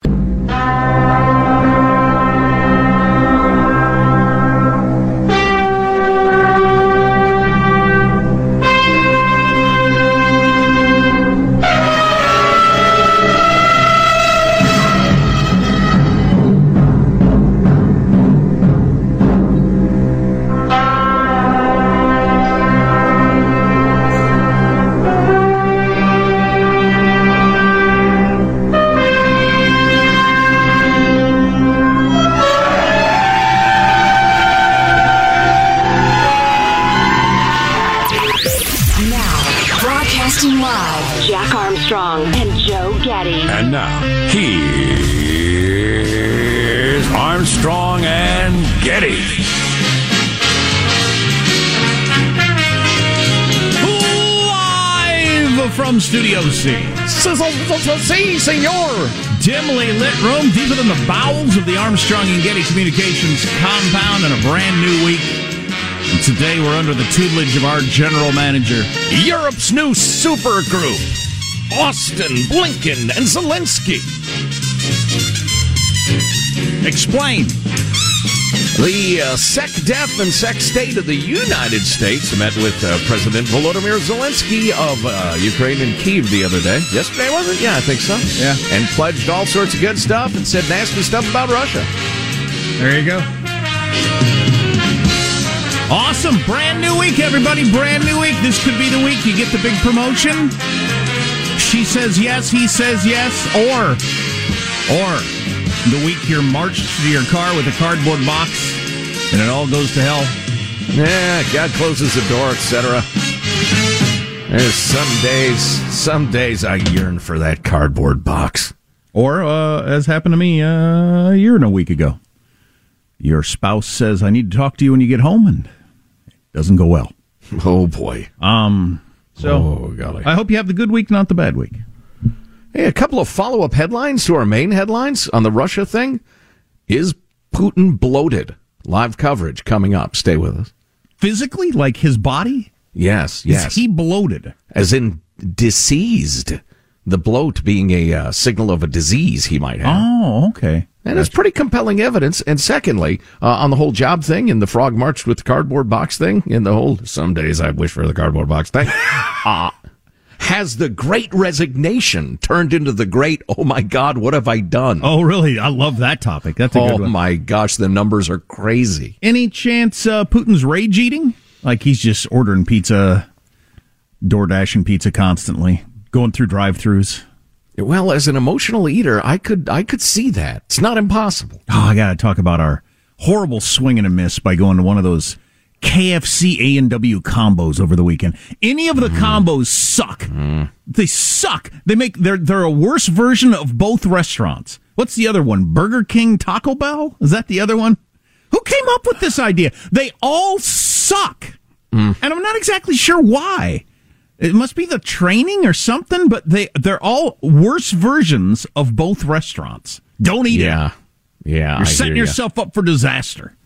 Getty. Live from Studio C. C, senor. Dimly lit room deeper than the bowels of the Armstrong and Getty Communications compound in a brand new week. And today we're under the tutelage of our general manager, Europe's new super group, Austin, Blinken, and Zelensky. Explain. The uh, SecDef and Sec State of the United States met with uh, President Volodymyr Zelensky of uh, Ukraine in Kiev the other day. Yesterday, was it? Yeah, I think so. Yeah. And pledged all sorts of good stuff and said nasty stuff about Russia. There you go. Awesome. Brand new week, everybody. Brand new week. This could be the week you get the big promotion. She says yes, he says yes, or, or the week you're marched to your car with a cardboard box and it all goes to hell. Yeah, God closes the door, etc. There's some days, some days I yearn for that cardboard box. Or, uh, as happened to me uh, a year and a week ago, your spouse says, I need to talk to you when you get home, and it doesn't go well. Oh boy. Um, so Oh, golly. I hope you have the good week, not the bad week. Hey, a couple of follow up headlines to our main headlines on the Russia thing. Is Putin bloated? Live coverage coming up. Stay with us. Physically, like his body, Yes, yes. is he bloated? As in diseased. The bloat being a uh, signal of a disease he might have. Oh, okay. And it's pretty compelling evidence. And secondly, uh, on the whole job thing and the frog marched with the cardboard box thing, and the whole some days I wish for the cardboard box thing, uh, has the great resignation turned into the great, oh my God, what have I done? Oh, really? I love that topic. That's a Oh good one. my gosh, the numbers are crazy. Any chance uh, Putin's rage eating? Like he's just ordering pizza, door dashing pizza constantly, going through drive throughs. Well, as an emotional eater, I could I could see that. It's not impossible. Oh, I got to talk about our horrible swing and a miss by going to one of those KFC A and W combos over the weekend. Any of the mm. combos suck. Mm. They suck. They make they're they're a worse version of both restaurants. What's the other one? Burger King, Taco Bell? Is that the other one? Who came up with this idea? They all suck. Mm. And I'm not exactly sure why. It must be the training or something, but they they're all worse versions of both restaurants. Don't eat yeah. it. Yeah. You're setting yourself up for disaster.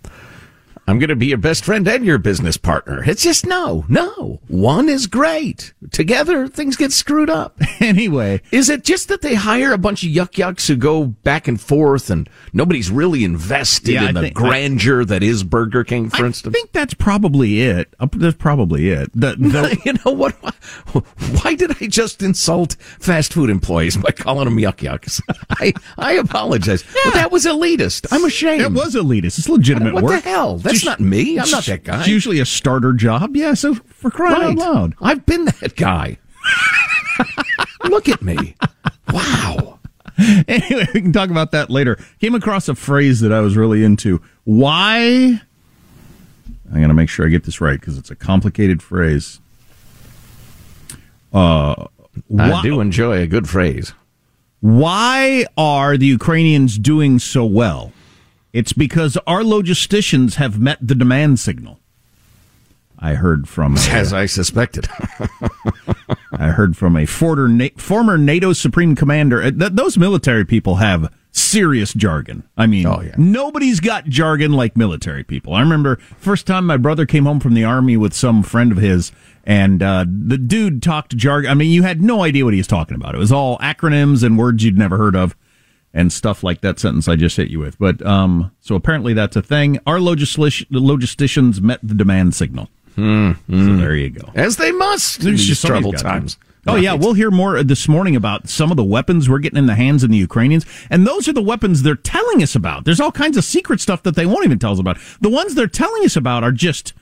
I'm going to be your best friend and your business partner. It's just no, no. One is great. Together, things get screwed up. anyway, is it just that they hire a bunch of yuck yucks who go back and forth and nobody's really invested yeah, in the think, grandeur I, that is Burger King, for I instance? I think that's probably it. That's probably it. The, the, you know what? Why did I just insult fast food employees by calling them yuck yucks? I, I apologize. Yeah. that was elitist. I'm ashamed. It was elitist. It's legitimate what work. What the hell? That's not me. I'm not that guy. It's usually a starter job. Yeah, so for crying right. out loud. I've been that guy. Look at me. Wow. Anyway, we can talk about that later. Came across a phrase that I was really into. Why? I'm going to make sure I get this right because it's a complicated phrase. Uh, I do enjoy a good phrase. Why are the Ukrainians doing so well? It's because our logisticians have met the demand signal. I heard from as I suspected. I heard from a former NATO Supreme Commander. Uh, those military people have serious jargon. I mean, oh, yeah. nobody's got jargon like military people. I remember first time my brother came home from the army with some friend of his, and uh, the dude talked jargon. I mean, you had no idea what he was talking about. It was all acronyms and words you'd never heard of and stuff like that sentence I just hit you with. But um, so apparently that's a thing. Our logistic- logisticians met the demand signal. Mm, So there you go. As they must in these troubled times. Oh right. yeah, we'll hear more this morning about some of the weapons we're getting in the hands of the Ukrainians, and those are the weapons they're telling us about. There's all kinds of secret stuff that they won't even tell us about. The ones they're telling us about are just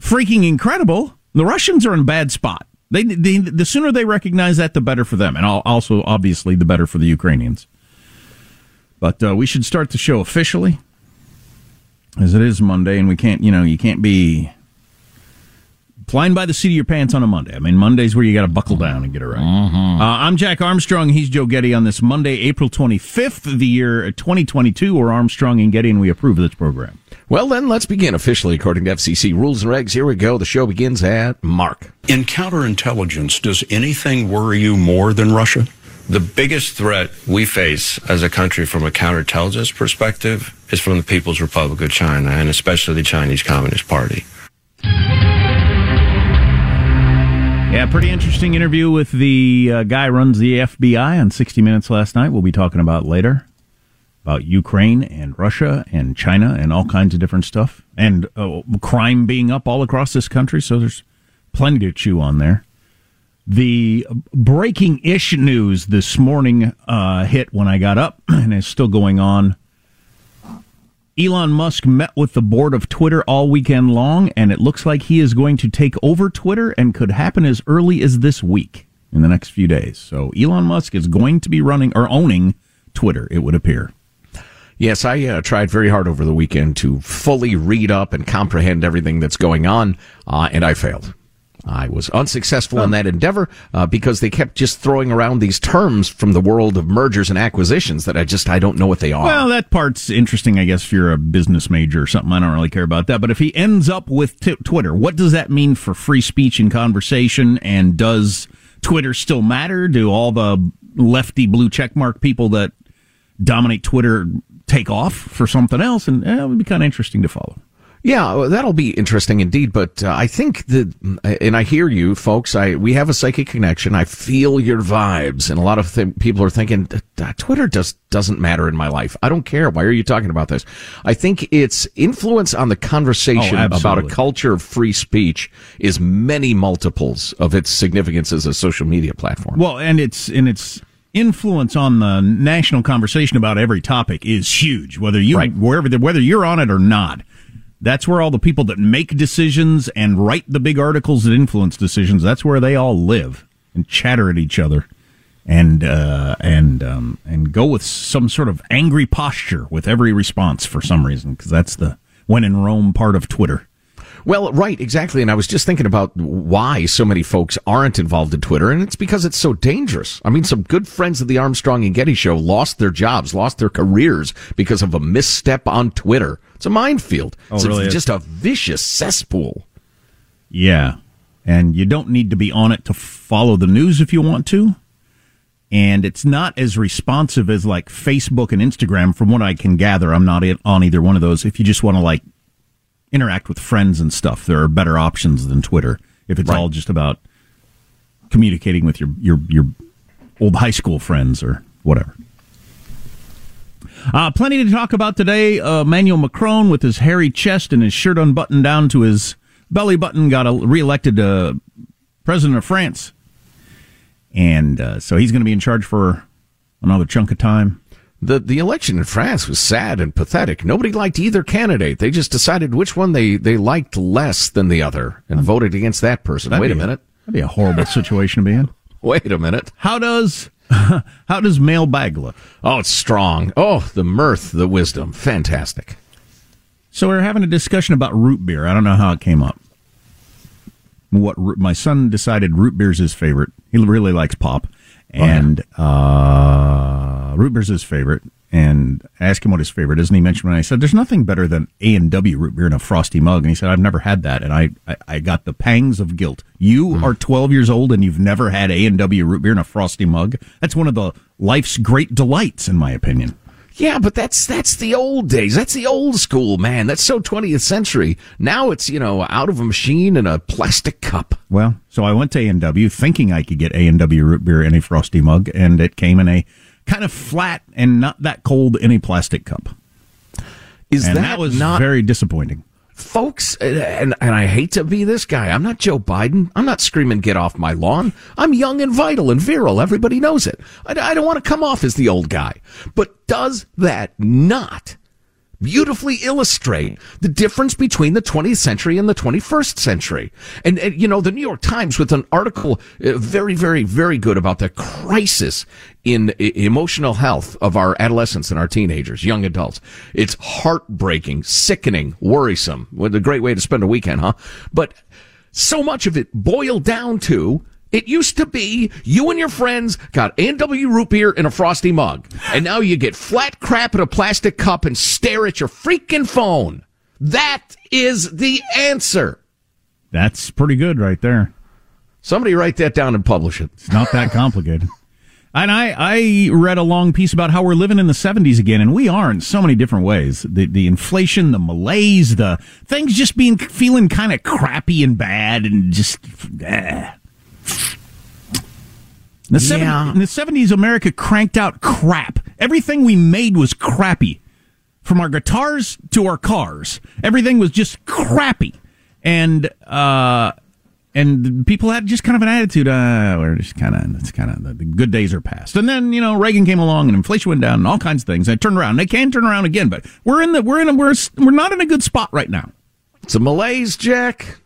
freaking incredible. The Russians are in a bad spot. They, they the sooner they recognize that, the better for them, and also obviously the better for the Ukrainians. But uh, we should start the show officially, as it is Monday, and we can't, you know, you can't be flying by the seat of your pants on a Monday. I mean, Monday's where you got to buckle down and get it right. Mm-hmm. Uh, I'm Jack Armstrong. He's Joe Getty on this Monday, April 25th of the year 2022. We're Armstrong and Getty, and we approve of this program. Well, then, let's begin officially according to FCC rules and regs. Here we go. The show begins at Mark. In counterintelligence, does anything worry you more than Russia? The biggest threat we face as a country from a counterintelligence perspective is from the People's Republic of China and especially the Chinese Communist Party. Yeah, pretty interesting interview with the uh, guy runs the FBI on 60 Minutes last night. We'll be talking about later about Ukraine and Russia and China and all kinds of different stuff and uh, crime being up all across this country. So there's plenty to chew on there. The breaking ish news this morning uh, hit when I got up and is still going on. Elon Musk met with the board of Twitter all weekend long, and it looks like he is going to take over Twitter and could happen as early as this week in the next few days. So Elon Musk is going to be running or owning Twitter, it would appear. Yes, I uh, tried very hard over the weekend to fully read up and comprehend everything that's going on, uh, and I failed. I was unsuccessful in that endeavor uh, because they kept just throwing around these terms from the world of mergers and acquisitions that I just I don't know what they are. Well, that part's interesting, I guess, if you're a business major or something. I don't really care about that. But if he ends up with t- Twitter, what does that mean for free speech and conversation? And does Twitter still matter? Do all the lefty blue checkmark people that dominate Twitter take off for something else? And eh, it would be kind of interesting to follow. Yeah, that'll be interesting indeed. But uh, I think that, and I hear you, folks. I we have a psychic connection. I feel your vibes, and a lot of th- people are thinking Twitter just doesn't matter in my life. I don't care. Why are you talking about this? I think its influence on the conversation oh, about a culture of free speech is many multiples of its significance as a social media platform. Well, and it's and it's influence on the national conversation about every topic is huge. Whether you right. wherever whether you're on it or not that's where all the people that make decisions and write the big articles that influence decisions, that's where they all live and chatter at each other. and uh, and um, and go with some sort of angry posture with every response for some reason because that's the when in Rome part of Twitter. Well, right, exactly. And I was just thinking about why so many folks aren't involved in Twitter, and it's because it's so dangerous. I mean, some good friends of the Armstrong and Getty show lost their jobs, lost their careers because of a misstep on Twitter. It's a minefield. Oh, it's really? just a vicious cesspool. Yeah. And you don't need to be on it to follow the news if you want to. And it's not as responsive as like Facebook and Instagram, from what I can gather. I'm not on either one of those. If you just want to like interact with friends and stuff, there are better options than Twitter. If it's Right. all just about communicating with your, your, your old high school friends or whatever. Uh, plenty to talk about today. Uh, Emmanuel Macron, with his hairy chest and his shirt unbuttoned down to his belly button, got a, reelected uh, president of France. And uh, so he's going to be in charge for another chunk of time. The the election in France was sad and pathetic. Nobody liked either candidate. They just decided which one they, they liked less than the other and voted against that person. That'd Wait a minute. That'd be a horrible situation to be in. Wait a minute. How does how does mailbag look? Oh, it's strong. Oh, the mirth, the wisdom. Fantastic. So we're having a discussion about root beer. I don't know how it came up. What my son decided root beer's his favorite. He really likes pop, and uh, root beer's his favorite. And I asked him what his favorite is, and he mentioned when I said, "There's nothing better than A and W root beer in a frosty mug." And he said, "I've never had that," and I I, I got the pangs of guilt. You hmm. are 12 years old and you've never had A and W root beer in a frosty mug. That's one of the life's great delights, in my opinion. Yeah, but that's that's the old days. That's the old school, man. That's so 20th century. Now it's, you know, out of a machine in a plastic cup. Well, so I went to A and W thinking I could get A and W root beer in a frosty mug, and it came in a kind of flat and not that cold in a plastic cup. Is and that, that, was not very disappointing. folks uh, and and I hate to be this guy. I'm not Joe Biden. I'm not screaming get off my lawn. I'm young and vital and virile. Everybody knows it. I, I don't want to come off as the old guy. But does that not beautifully illustrate the difference between the 20th century and the 21st century? And, and you know, the New York Times with an article uh, very very very good about the crisis in emotional health of our adolescents and our teenagers, young adults. It's heartbreaking, sickening, worrisome. What a great way to spend a weekend, huh? But so much of it boiled down to it used to be you and your friends got A&W root beer in a frosty mug. And now you get flat crap in a plastic cup and stare at your freaking phone. That is the answer. That's pretty good right there. Somebody write that down and publish it. It's not that complicated. And I, I read a long piece about how we're living in the 70s again, and we are in so many different ways. The, the inflation, the malaise, the things just being, feeling kind of crappy and bad and just, eh. In the, 70, Yeah. in the 70s, America cranked out crap. Everything we made was crappy. From our guitars to our cars. Everything was just crappy. And, uh, and people had just kind of an attitude, uh, we're just kind of, it's kind of, the good days are past. And then, you know, Reagan came along and inflation went down and all kinds of things. And it turned around. They can turn around again, but we're in the, we're in a, we're, we're not in a good spot right now. It's a malaise, Jack.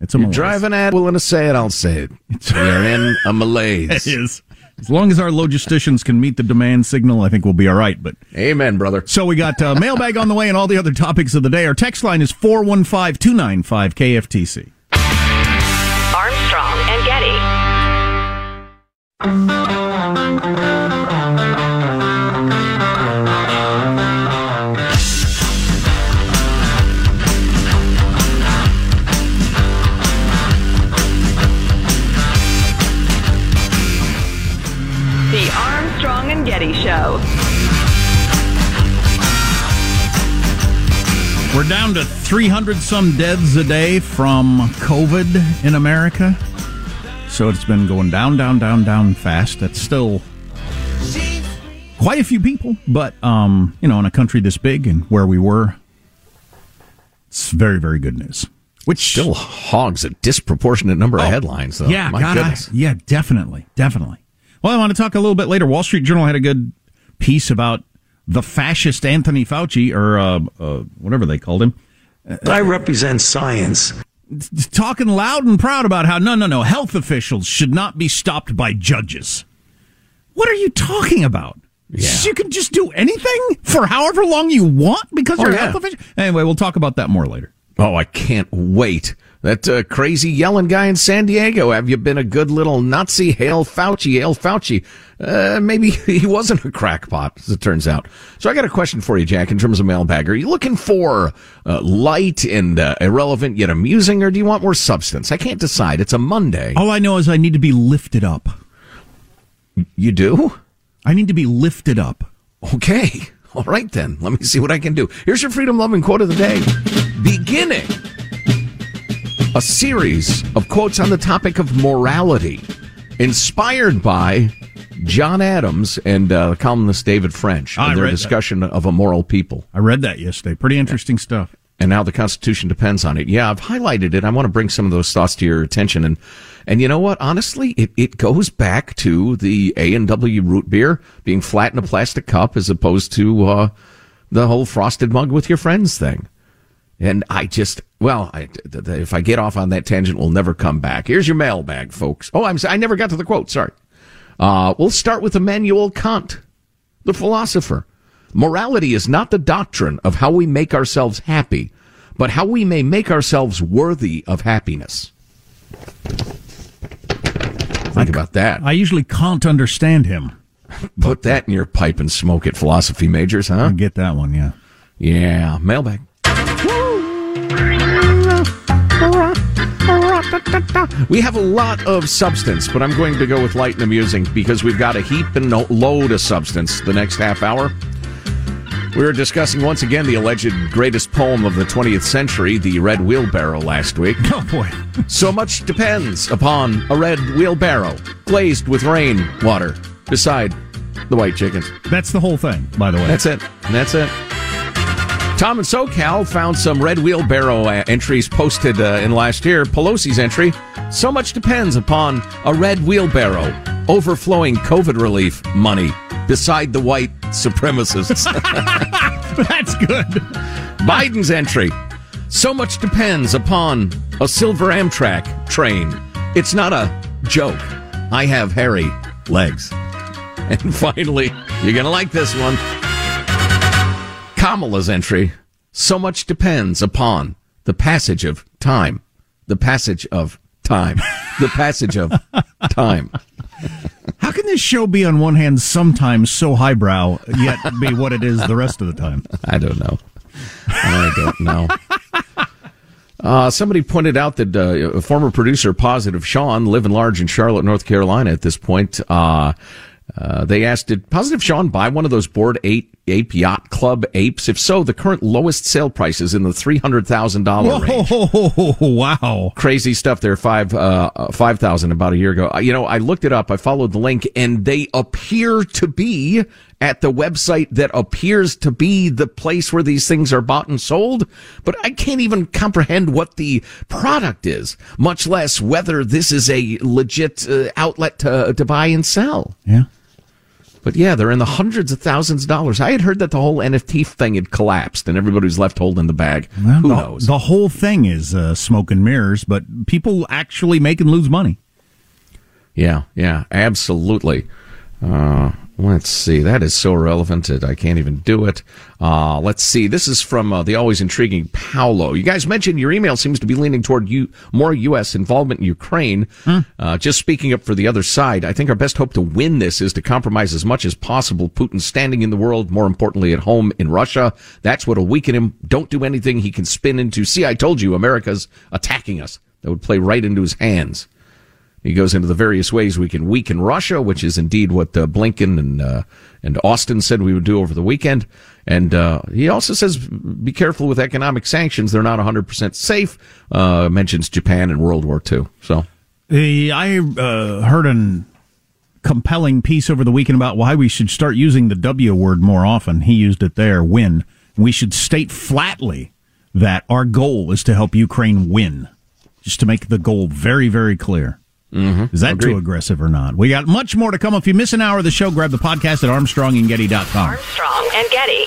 It's a You're malaise. driving at willing to say it, I'll say it. We're in a malaise. It is. As long as our logisticians can meet the demand signal, I think we'll be all right. But Amen, brother. So we got uh, mailbag on the way and all the other topics of the day. Our text line is 415 295 KFTC. Armstrong and Getty. We're down to 300 some deaths a day from COVID in America. So it's been going down, down, down, down fast. That's still quite a few people, but um, you know, in a country this big and where we were, it's very, very good news. Which Still hogs a disproportionate number of headlines, though. Yeah, My God, I- goodness. yeah, definitely, definitely. Well, I want to talk a little bit later. Wall Street Journal had a good piece about the fascist Anthony Fauci, or uh, uh, whatever they called him, I represent science. talking loud and proud about how no, no, no, health officials should not be stopped by judges. What are you talking about? Yeah. You can just do anything for however long you want because Oh, you're a yeah. health official. Anyway, we'll talk about that more later. Oh, I can't wait. That uh, crazy yelling guy in San Diego. Have you been a good little Nazi? Hail Fauci, hail Fauci. Uh, maybe he wasn't a crackpot, as it turns out. So I got a question for you, Jack, in terms of mailbag. Are you looking for uh, light and uh, irrelevant yet amusing, or do you want more substance? I can't decide. It's a Monday. All I know is I need to be lifted up. You do? I need to be lifted up. Okay. All right, then. Let me see what I can do. Here's your freedom loving quote of the day. Beginning a series of quotes on the topic of morality, inspired by John Adams and uh, columnist David French in their read that. discussion of a moral people. I read that yesterday. Pretty interesting stuff. And now the Constitution depends on it. Yeah, I've highlighted it. I want to bring some of those thoughts to your attention. And and you know what? Honestly, it, it goes back to the A and W root beer being flat in a plastic cup as opposed to uh, the whole frosted mug with your friends thing. And I just, well, I, if I get off on that tangent, we'll never come back. Here's your mailbag, folks. Oh, I'm, I never got to the quote. Sorry. Uh, we'll start with Immanuel Kant, the philosopher. Morality is not the doctrine of how we make ourselves happy, but how we may make ourselves worthy of happiness. Think about that. I usually can't understand him. Put that in your pipe and smoke it, philosophy majors, huh? I get that one, yeah. Yeah, mailbag. We have a lot of substance, but I'm going to go with light and amusing because we've got a heap and load of substance the next half hour. We were discussing once again the alleged greatest poem of the 20th century, the Red Wheelbarrow, last week. Oh boy. So much depends upon a red wheelbarrow glazed with rain water beside the white chickens. That's the whole thing, by the way. That's it. That's it. Tom and SoCal found some red wheelbarrow uh, entries posted uh, in last year. Pelosi's entry. So much depends upon a red wheelbarrow overflowing COVID relief money beside the white supremacists. That's good. Biden's entry. So much depends upon a silver Amtrak train. It's not a joke. I have hairy legs. And finally, you're going to like this one. Kamala's entry. So much depends upon the passage of time. The passage of time. The passage of time. How can this show be on one hand sometimes so highbrow, yet be what it is the rest of the time? I don't know. I don't know. Uh, somebody pointed out that uh, a former producer, Positive Sean, living large in Charlotte, North Carolina at this point. Uh, uh, they asked, did Positive Sean buy one of those Bored eight Ape Yacht Club apes? If so, the current lowest sale price is in the $300,000 range. Wow. Crazy stuff there, five, uh, 5,000 about a year ago. Uh, You know, I looked it up. I followed the link and they appear to be at the website that appears to be the place where these things are bought and sold. But I can't even comprehend what the product is, much less whether this is a legit uh, outlet to, to buy and sell. Yeah. But yeah, they're in the hundreds of thousands of dollars. I had heard that the whole NFT thing had collapsed and everybody's left holding the bag. Well, Who the, knows? The whole thing is uh, smoke and mirrors, but people actually make and lose money. Yeah, yeah, absolutely. Uh, let's see. That is so relevant that I can't even do it. Uh, let's see. This is from uh, the always intriguing Paolo. You guys mentioned your email seems to be leaning toward you more U.S. involvement in Ukraine. Uh, just speaking up for the other side, I think our best hope to win this is to compromise as much as possible Putin's standing in the world, more importantly at home in Russia. That's what'll weaken him. Don't do anything he can spin into. See, I told you, America's attacking us. That would play right into his hands. He goes into the various ways we can weaken Russia, which is indeed what uh, Blinken and uh, and Austin said we would do over the weekend. And uh, he also says, be careful with economic sanctions; they're not 100 percent safe. Uh, mentions Japan and World War II. So Uh, I uh, heard an compelling piece over the weekend about why we should start using the W word more often. He used it there, win. We should state flatly that our goal is to help Ukraine win, just to make the goal very, very clear. Mm-hmm. Is that Agreed. too aggressive or not? We got much more to come. If you miss an hour of the show, grab the podcast at armstrongandgetty.com. Armstrong and Getty.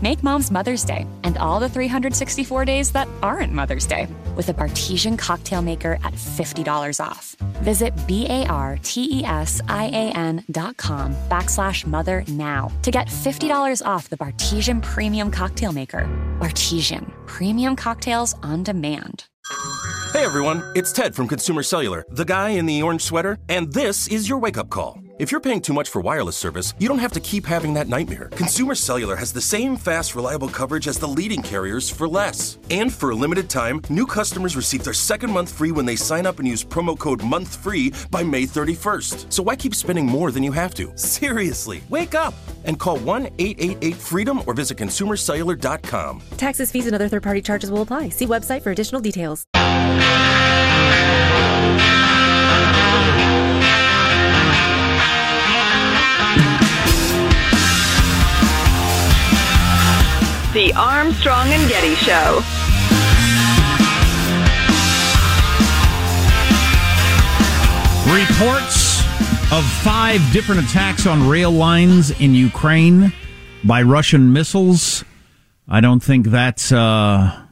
Make mom's Mother's Day and all the 364 days that aren't Mother's Day with a Bartesian cocktail maker at $50 off. Visit B-A-R-T-E-S-I-A-N dot com backslash mother now to get $50 off the Bartesian Premium Cocktail Maker. Bartesian, premium cocktails on demand. Hey everyone, it's Ted from Consumer Cellular, the guy in the orange sweater, and this is your wake up call. If you're paying too much for wireless service, you don't have to keep having that nightmare. Consumer Cellular has the same fast, reliable coverage as the leading carriers for less. And for a limited time, new customers receive their second month free when they sign up and use promo code MONTHFREE by May 31st. So why keep spending more than you have to? Seriously, wake up and call 1 888 freedom or visit consumercellular.com. Taxes, fees, and other third party charges will apply. See website for additional details. The Armstrong and Getty Show. Reports of five different attacks on rail lines in Ukraine by Russian missiles. I don't think that's a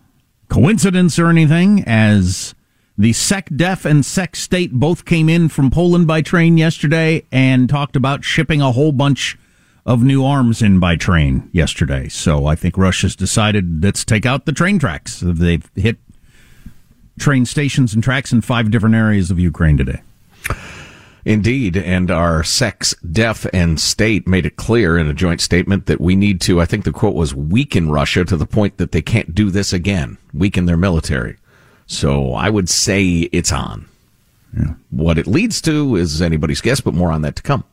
coincidence or anything, as the Sec Def and Sec State both came in from Poland by train yesterday and talked about shipping a whole bunch of new arms in by train yesterday. So I think Russia's decided let's take out the train tracks. They've hit train stations and tracks in five different areas of Ukraine today. Indeed, and our sex, deaf, and state made it clear in a joint statement that we need to, I think the quote was, weaken Russia to the point that they can't do this again, weaken their military. So I would say it's on. Yeah. What it leads to is anybody's guess, but more on that to come.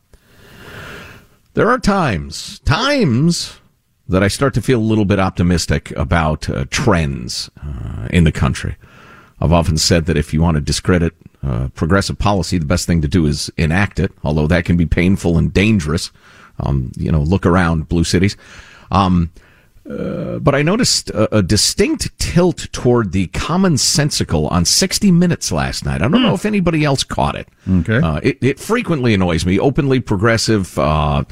There are times, times that I start to feel a little bit optimistic about uh, trends uh, in the country. I've often said that if you want to discredit uh, progressive policy, the best thing to do is enact it, although that can be painful and dangerous. Um, you know, look around blue cities. Um, uh, but I noticed a, a, distinct tilt toward the commonsensical on 60 Minutes last night. I don't hmm. know if anybody else caught it. Okay. Uh, it, it, frequently annoys me. Openly progressive, uh,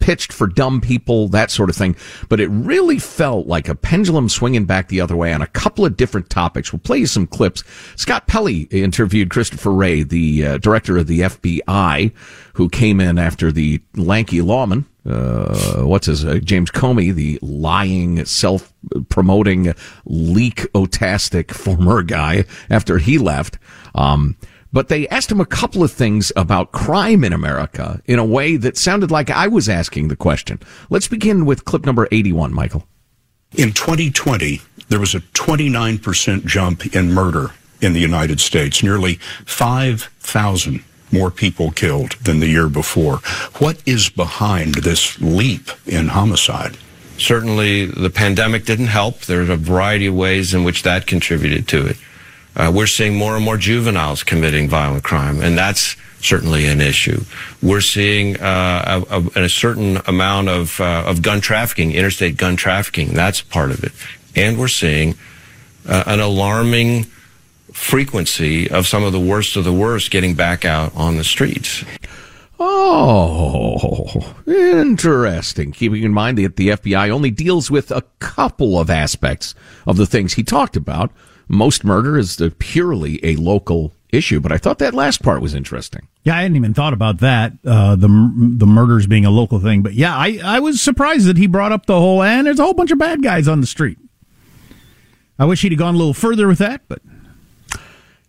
pitched for dumb people, that sort of thing. But it really felt like a pendulum swinging back the other way on a couple of different topics. We'll play you some clips. Scott Pelley interviewed Christopher Wray, the uh, director of the FBI, who came in after the lanky lawman uh, what's his uh, James Comey, the lying, self-promoting, leak-otastic former guy after he left. Um, but they asked him a couple of things about crime in America in a way that sounded like I was asking the question. Let's begin with clip number 81, Michael. In 2020, there was a 29% jump in murder in the United States, nearly 5,000 more people killed than the year before. What is behind this leap in homicide? Certainly, the pandemic didn't help. There's a variety of ways in which that contributed to it. Uh, we're seeing more and more juveniles committing violent crime, and that's certainly an issue. We're seeing uh, a, a, a, certain amount of, uh, of gun trafficking, interstate gun trafficking. That's part of it. And we're seeing uh, an alarming frequency of some of the worst of the worst getting back out on the streets. Oh, interesting. Keeping in mind that the FBI only deals with a couple of aspects of the things he talked about. Most murder is purely a local issue, but I thought that last part was interesting. Yeah, I hadn't even thought about that. Uh, the the murders being a local thing, but yeah, I I was surprised that he brought up the whole and there's a whole bunch of bad guys on the street. I wish he'd have gone a little further with that, but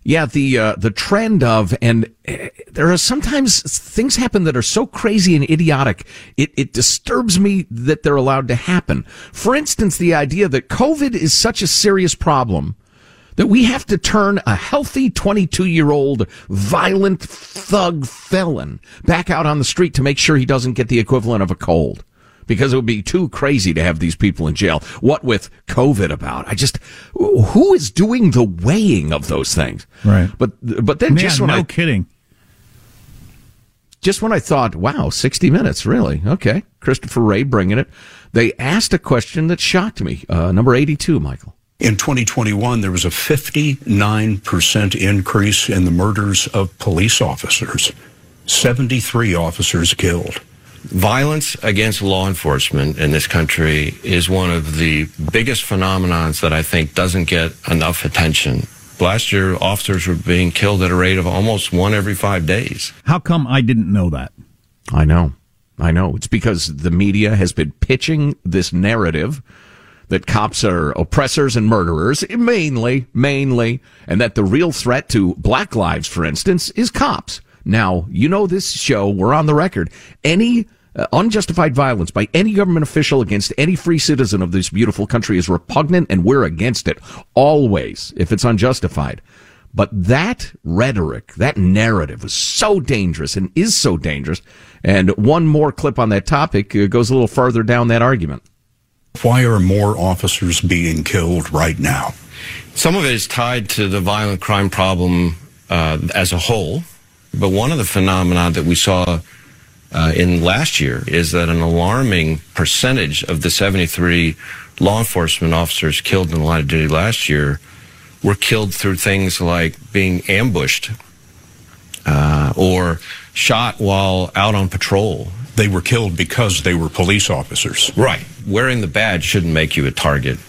yeah, the uh, the trend of and uh, there are sometimes things happen that are so crazy and idiotic. It it disturbs me that they're allowed to happen. For instance, the idea that COVID is such a serious problem that we have to turn a healthy 22 year old violent thug felon back out on the street to make sure he doesn't get the equivalent of a cold because it would be too crazy to have these people in jail. What with COVID about? I just, who is doing the weighing of those things? Right. But, but then Man, just when no I, kidding. Just when I thought, wow, 60 minutes, really? Okay. Christopher Wray bringing it. They asked a question that shocked me. Uh, number 82, Michael. In 2021, there was a 59% increase in the murders of police officers. 73 officers killed. Violence against law enforcement in this country is one of the biggest phenomenons that I think doesn't get enough attention. Last year, officers were being killed at a rate of almost one every five days. How come I didn't know that? I know. I know. It's because the media has been pitching this narrative that cops are oppressors and murderers, mainly, mainly, and that the real threat to black lives, for instance, is cops. Now, you know this show, we're on the record. Any uh, unjustified violence by any government official against any free citizen of this beautiful country is repugnant and we're against it always if it's unjustified. But that rhetoric, that narrative is so dangerous and is so dangerous. And one more clip on that topic uh, goes a little further down that argument. Why are more officers being killed right now? Some of it is tied to the violent crime problem uh, as a whole. But one of the phenomena that we saw uh, in last year is that an alarming percentage of the 73 law enforcement officers killed in the line of duty last year were killed through things like being ambushed uh, or shot while out on patrol. They were killed because they were police officers. Right. Wearing the badge shouldn't make you a target.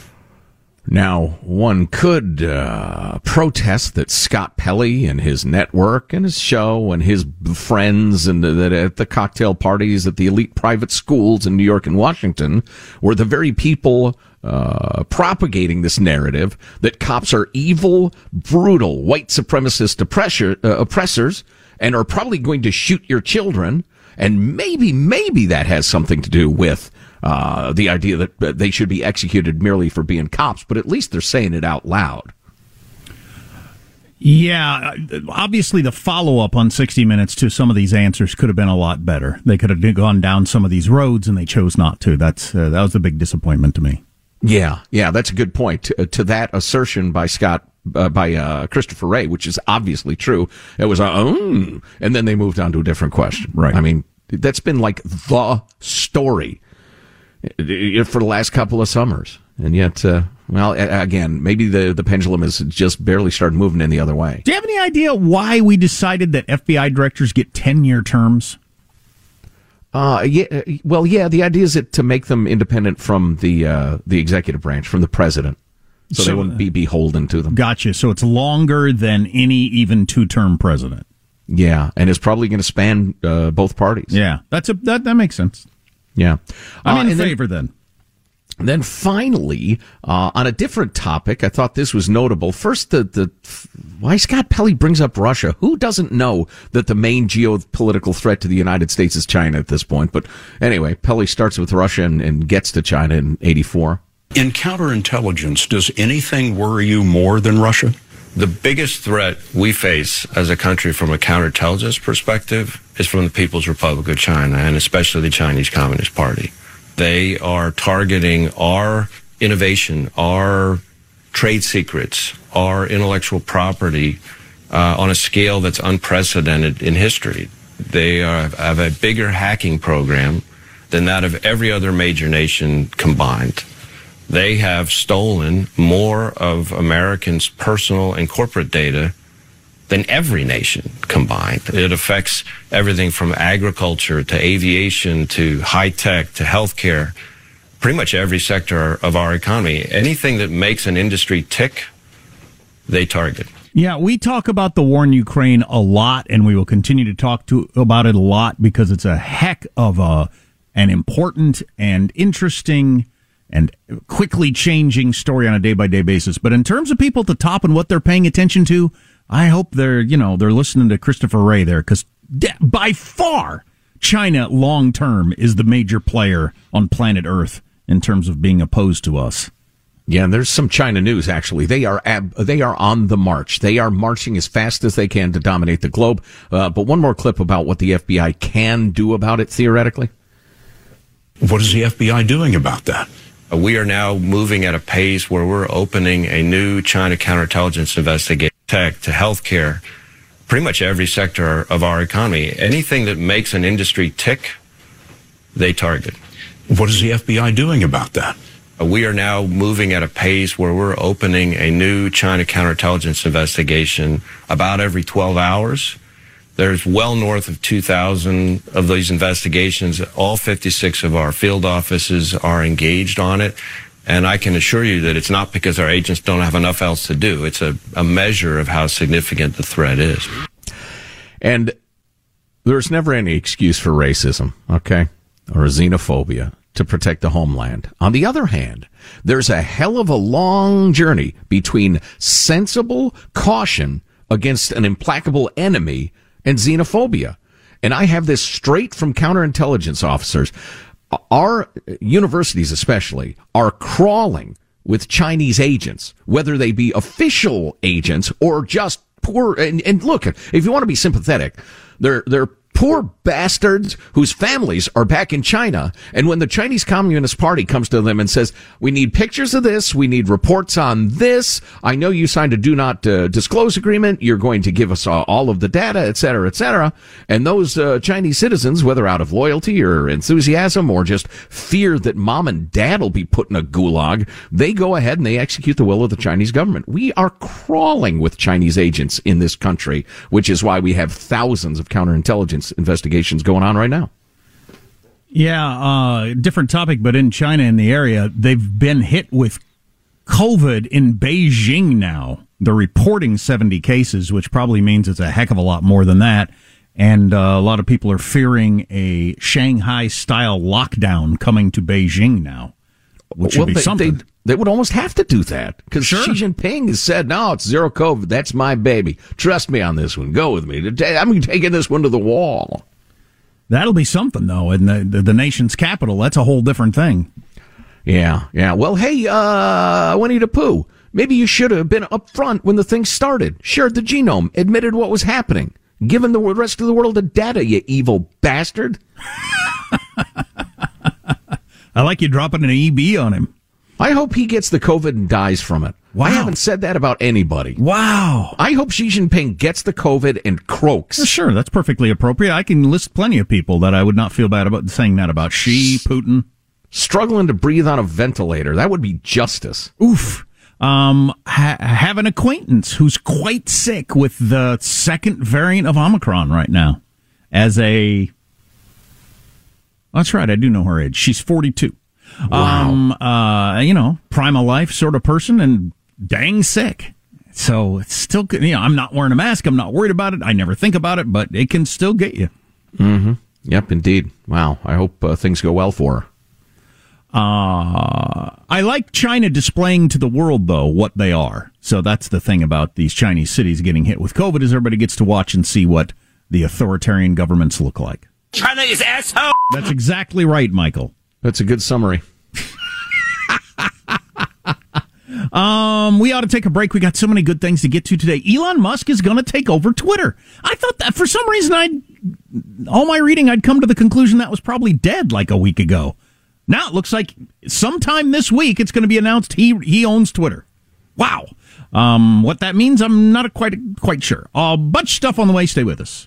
Now, one could uh, protest that Scott Pelley and his network and his show and his friends and that at the cocktail parties at the elite private schools in New York and Washington were the very people uh, propagating this narrative that cops are evil, brutal, white supremacist oppressor, uh, oppressors and are probably going to shoot your children. And maybe, maybe that has something to do with uh, the idea that they should be executed merely for being cops, but at least they're saying it out loud. Yeah, obviously the follow up on 60 Minutes to some of these answers could have been a lot better. They could have gone down some of these roads, and they chose not to. That's uh, that was a big disappointment to me. Yeah, yeah, that's a good point. To, to that assertion by Scott uh, by uh, Christopher Wray, which is obviously true. It was a oh, and then they moved on to a different question. Right. I mean, that's been like the story for the last couple of summers. And yet, uh, well, again, maybe the, the pendulum has just barely started moving in the other way. Do you have any idea why we decided that FBI directors get 10 year terms? Uh, yeah, uh, well, yeah, the idea is that to make them independent from the, uh, the executive branch, from the president. So, so, they wouldn't be beholden to them. Gotcha. So it's longer than any even two term president. Yeah, and it's probably going to span uh, both parties. Yeah, that's a that that makes sense. Yeah, I'm in uh, favor then. then. Then finally, uh, on a different topic, I thought this was notable. First, the the why Scott Pelley brings up Russia. Who doesn't know that the main geopolitical threat to the United States is China at this point? But anyway, Pelley starts with Russia and, and gets to China in '84. In counterintelligence, does anything worry you more than Russia? The biggest threat we face as a country from a counterintelligence perspective is from the People's Republic of China and especially the Chinese Communist Party. They are targeting our innovation, our trade secrets, our intellectual property uh, on a scale that's unprecedented in history. They are, have a bigger hacking program than that of every other major nation combined. They have stolen more of Americans' personal and corporate data than every nation combined. It affects everything from agriculture to aviation to high tech to healthcare, pretty much every sector of our economy. Anything that makes an industry tick, they target. Yeah, we talk about the war in Ukraine a lot, and we will continue to talk to about it a lot because it's a heck of a an important and interesting and quickly changing story on a day by day basis. But in terms of people at the top and what they're paying attention to, I hope they're you know they're listening to Christopher Wray there because by far China long term is the major player on planet Earth in terms of being opposed to us. Yeah, and there's some China news actually. They are ab- they are on the march. They are marching as fast as they can to dominate the globe. Uh, but one more clip about what the FBI can do about it theoretically. What is the FBI doing about that? Uh, we are now moving at a pace where we're opening a new China counterintelligence investigation tech to healthcare, pretty much every sector of our economy. Anything that makes an industry tick, they target. What is the FBI doing about that? Uh, we are now moving at a pace where we're opening a new China counterintelligence investigation about every 12 hours. There's well north of 2,000 of these investigations. All 56 of our field offices are engaged on it. And I can assure you that it's not because our agents don't have enough else to do. It's a, a measure of how significant the threat is. And there's never any excuse for racism, okay? Or xenophobia to protect the homeland. On the other hand, there's a hell of a long journey between sensible caution against an implacable enemy and xenophobia. And I have this straight from counterintelligence officers. Our universities, especially, are crawling with Chinese agents, whether they be official agents or just poor. And, and look, if you want to be sympathetic, they're, they're poor bastards whose families are back in China. And when the Chinese Communist Party comes to them and says, we need pictures of this, we need reports on this, I know you signed a do not uh, disclose agreement, you're going to give us uh, all of the data, et cetera, et cetera. And those uh, Chinese citizens, whether out of loyalty or enthusiasm or just fear that mom and dad will be put in a gulag, they go ahead and they execute the will of the Chinese government. We are crawling with Chinese agents in this country, which is why we have thousands of counterintelligence investigations going on right now. Yeah, uh, different topic, but in China, in the area, they've been hit with COVID in Beijing now. They're reporting 70 cases, which probably means it's a heck of a lot more than that. And uh, a lot of people are fearing a Shanghai style lockdown coming to Beijing now, which well, would be they, something. They, they would almost have to do that because Sure. Xi Jinping has said, "No, it's zero COVID. That's my baby. Trust me on this one. Go with me. I'm taking this one to the wall." That'll be something, though, in the, the, the nation's capital. That's a whole different thing. Yeah, yeah. Well, hey, uh, Winnie the Pooh, maybe you should have been up front when the thing started, shared the genome, admitted what was happening, given the rest of the world the data, you evil bastard. I like you dropping an EB on him. I hope he gets the COVID and dies from it. Wow. I haven't said that about anybody. Wow. I hope Xi Jinping gets the COVID and croaks. Well, sure, that's perfectly appropriate. I can list plenty of people that I would not feel bad about saying that about. Xi, Putin. Struggling to breathe on a ventilator. That would be justice. Oof. Um, ha- have an acquaintance who's quite sick with the second variant of Omicron right now. As a, that's right, I do know her age. She's forty-two. Wow. Um, uh, you know, prime of life sort of person, and dang sick. So it's still, you know, I'm not wearing a mask. I'm not worried about it. I never think about it, but it can still get you. Mm-hmm. Yep, indeed. Wow. I hope uh, things go well for her. Uh, I like China displaying to the world, though, what they are. So that's the thing about these Chinese cities getting hit with COVID is everybody gets to watch and see what the authoritarian governments look like. China is asshole. That's exactly right, Michael. That's a good summary. Um, we ought to take a break. We got so many good things to get to today. Elon Musk is going to take over Twitter. I thought that for some reason I'd all my reading I'd come to the conclusion that was probably dead like a week ago. Now it looks like sometime this week it's going to be announced he he owns Twitter. Wow. Um, what that means, I'm not quite quite sure. A bunch of stuff on the way. Stay with us.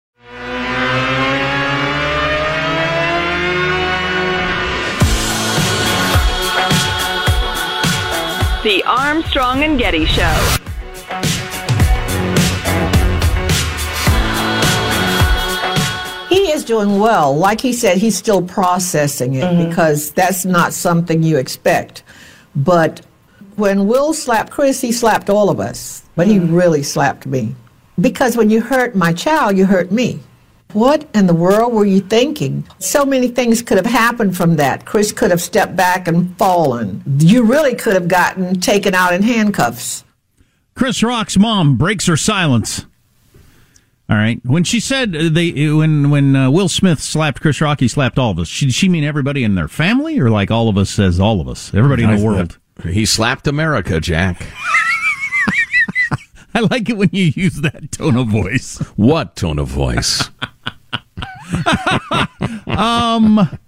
The Armstrong and Getty Show. He is doing well. Like he said, he's still processing it Mhm. because that's not something you expect. But when Will slapped Chris, he slapped all of us. But he really slapped me. Because when you hurt my child, you hurt me. What in the world were you thinking? So many things could have happened from that. Chris could have stepped back and fallen. You really could have gotten taken out in handcuffs. Chris Rock's mom breaks her silence. All right, when she said uh, they when when uh, Will Smith slapped Chris Rock, he slapped all of us. Did she mean everybody in their family, or like all of us as all of us, everybody in the world? He slapped America, Jack. I like it when you use that tone of voice. What tone of voice? um,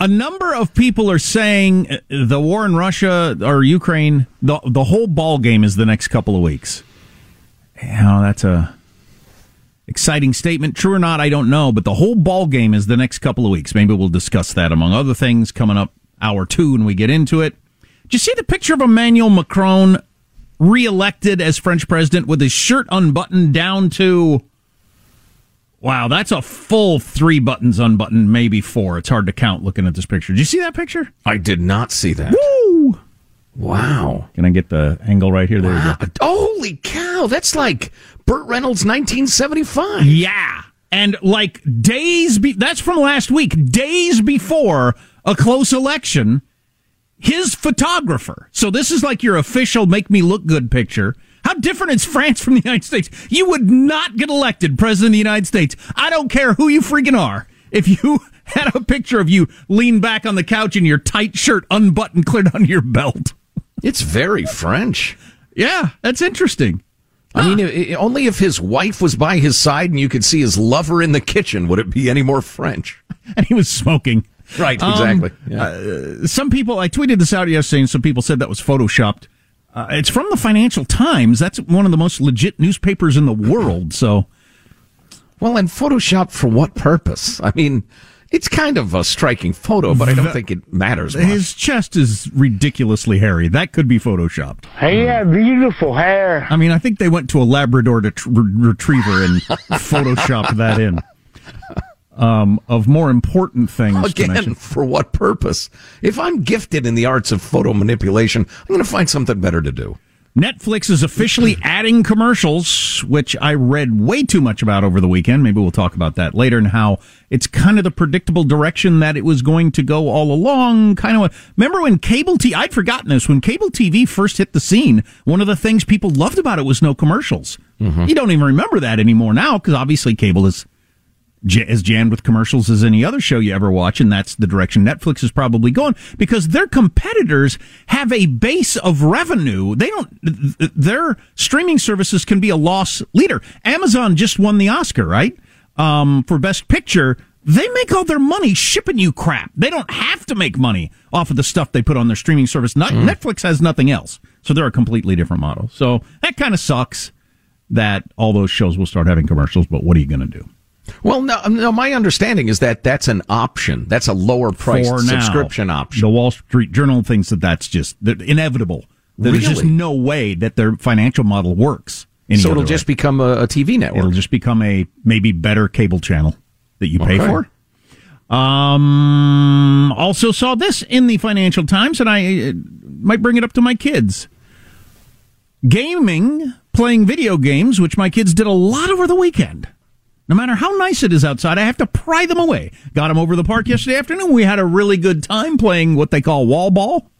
a number of people are saying uh, the war in Russia or Ukraine, the the whole ball game is the next couple of weeks. Now that's a exciting statement. True or not, I don't know, but the whole ball game is the next couple of weeks. Maybe we'll discuss that among other things coming up hour two when we get into it. Did you see the picture of Emmanuel Macron reelected as French president with his shirt unbuttoned down to Wow, that's a full three buttons unbuttoned, maybe four. It's hard to count looking at this picture. Did you see that picture? I did not see that. Woo! Wow. Can I get the angle right here? There you go. Holy cow, that's like Burt Reynolds 1975. Yeah. And like days, be- that's from last week, days before a close election, his photographer. So this is like your official make me look good picture. How different is France from the United States? You would not get elected president of the United States. I don't care who you freaking are. If you had a picture of you lean back on the couch in your tight shirt unbuttoned clear down your belt. It's very French. Yeah, that's interesting. I mean, i- i- only if his wife was by his side and you could see his lover in the kitchen would it be any more French. And he was smoking. Right, Um, exactly. Yeah. uh, some people, I tweeted this out yesterday, and some people said that was photoshopped. Uh, it's from the Financial Times. That's one of the most legit newspapers in the world. So, well, and Photoshop for what purpose? I mean, it's kind of a striking photo, but I don't think it matters much. his chest is ridiculously hairy. That could be photoshopped. He had beautiful hair. I mean, I think they went to a Labrador to tr- retriever and photoshopped that in. Um, of more important things Again, for what purpose? If I'm gifted in the arts of photo manipulation, I'm going to find something better to do. Netflix is officially adding commercials, which I read way too much about over the weekend. Maybe we'll talk about that later and how it's kind of the predictable direction that it was going to go all along. Kind of remember when cable TV, I'd forgotten this, when cable TV first hit the scene, one of the things people loved about it was no commercials. You don't even remember that anymore now because obviously cable is j- as jammed with commercials as any other show you ever watch, and that's the direction Netflix is probably going because their competitors have a base of revenue. They don't. th- th- Their streaming services can be a loss leader. Amazon just won the Oscar, right? Um, for Best Picture. They make all their money shipping you crap. They don't have to make money off of the stuff they put on their streaming service. Not, Netflix has nothing else, so they're a completely different model. So that kind of sucks that all those shows will start having commercials. But what are you going to do? Well, no, no. My understanding is that that's an option. That's a lower price subscription option. The Wall Street Journal thinks that that's just that inevitable. That There's just no way that their financial model works. So it'll just become a, a TV network. it'll just become a maybe better cable channel that you pay Okay. for. Um, also saw this in the Financial Times, and I uh, might bring it up to my kids. Gaming, playing video games, which my kids did a lot over the weekend. No matter how nice it is outside, I have to pry them away. Got them over the park yesterday afternoon. We had a really good time playing what they call wall ball,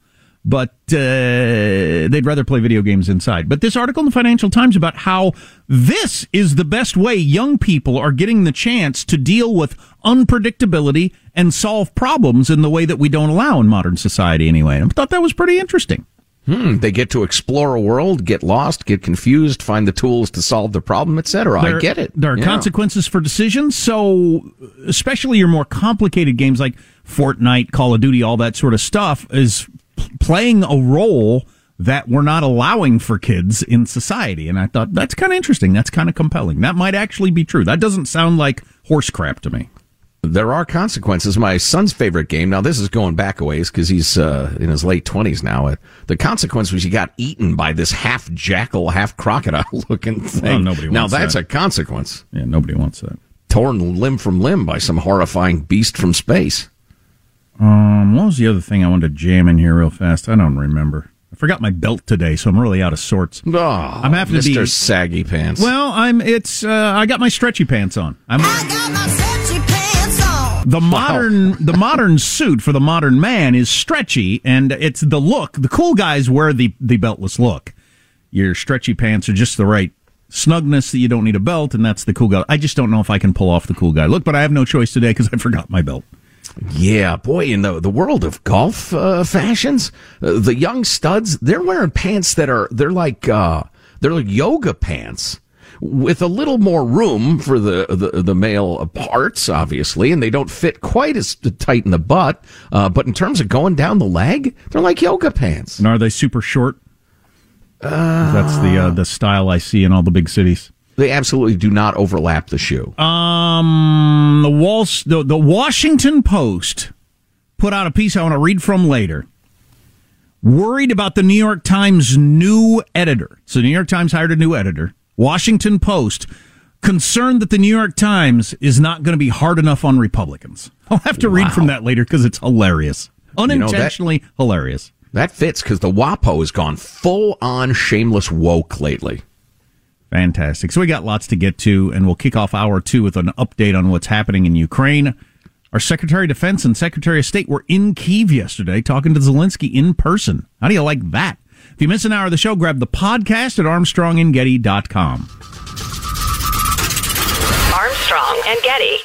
but uh, they'd rather play video games inside. But this article in the Financial Times about how this is the best way young people are getting the chance to deal with unpredictability and solve problems in the way that we don't allow in modern society anyway. I thought that was pretty interesting. Hmm, they get to explore a world, get lost, get confused, find the tools to solve the problem, etc. I get it. There are Yeah. consequences for decisions. So, especially your more complicated games like Fortnite, Call of Duty, all that sort of stuff is playing a role that we're not allowing for kids in society. And I thought that's kind of interesting. That's kind of compelling. That might actually be true. That doesn't sound like horse crap to me. There are consequences. My son's favorite game. Now this is going back a ways because he's uh, in his late twenties now. Uh, the consequence was he got eaten by this half jackal, half crocodile looking thing. nobody now that's that. a consequence. Yeah, nobody wants that. Torn limb from limb by some horrifying beast from space. Um, what was the other thing I wanted to jam in here real fast? I don't remember. I forgot my belt today, so I'm really out of sorts. Oh, I'm having to Mr. be Saggy Pants. Well, I'm. It's. Uh, I got my stretchy pants on. I'm. The modern the modern suit for the modern man is stretchy, and it's the look. The cool guys wear the the beltless look. Your stretchy pants are just the right snugness that you don't need a belt, and that's the cool guy. I just don't know if I can pull off the cool guy look, but I have no choice today because I forgot my belt. Yeah, boy, in the the world of golf uh, fashions, uh, the young studs they're wearing pants that are they're like uh, they're like yoga pants with a little more room for the, the the male parts, obviously, and they don't fit quite as tight in the butt. Uh, but in terms of going down the leg, they're like yoga pants. And are they super short? that's the uh, the style I see in all the big cities. They absolutely do not overlap the shoe. Um, the Wall, the, the Washington Post put out a piece I want to read from later. Worried about the New York Times new editor. So, the New York Times hired a new editor. Washington Post concerned that the New York Times is not going to be hard enough on Republicans. I'll have to read from that later because it's hilarious, know, that- unintentionally hilarious. That fits because the WAPO has gone full on shameless woke lately. Fantastic. So we got lots to get to, and we'll kick off hour two with an update on what's happening in Ukraine. Our Secretary of Defense and Secretary of State were in Kiev yesterday talking to Zelensky in person. How do you like that? If you miss an hour of the show, grab the podcast at armstrongandgetty.com. Armstrong and Getty.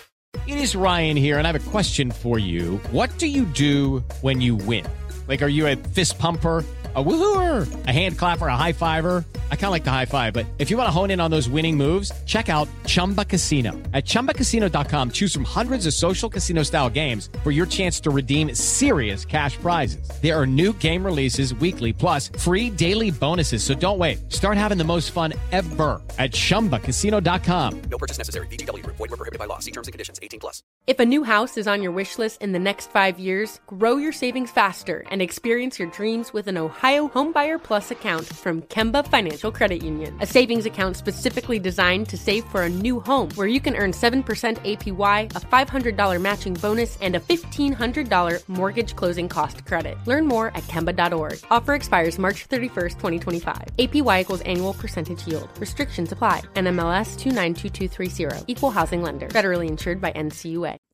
It is Ryan here, and I have a question for you. What do you do when you win? Like, are you a fist pumper, a woohooer, a hand clapper, a high fiver? I kind of like the high five, but if you want to hone in on those winning moves, check out Chumba Casino. At ChumbaCasino.com, choose from hundreds of social casino style games for your chance to redeem serious cash prizes. There are new game releases weekly, plus free daily bonuses. So don't wait. Start having the most fun ever at ChumbaCasino.com. No purchase necessary. VGW. Void were prohibited by law. See terms and conditions. 18 plus. If a new house is on your wish list in the next five years, grow your savings faster and experience your dreams with an Ohio Homebuyer Plus account from Kemba Financial Credit Union. A savings account specifically designed to save for a new home where you can earn 7% APY, a $500 matching bonus, and a $1,500 mortgage closing cost credit. Learn more at Kemba.org. Offer expires March 31st, 2025. APY equals annual percentage yield. Restrictions apply. NMLS 292230. Equal housing lender. Federally insured by NCUA.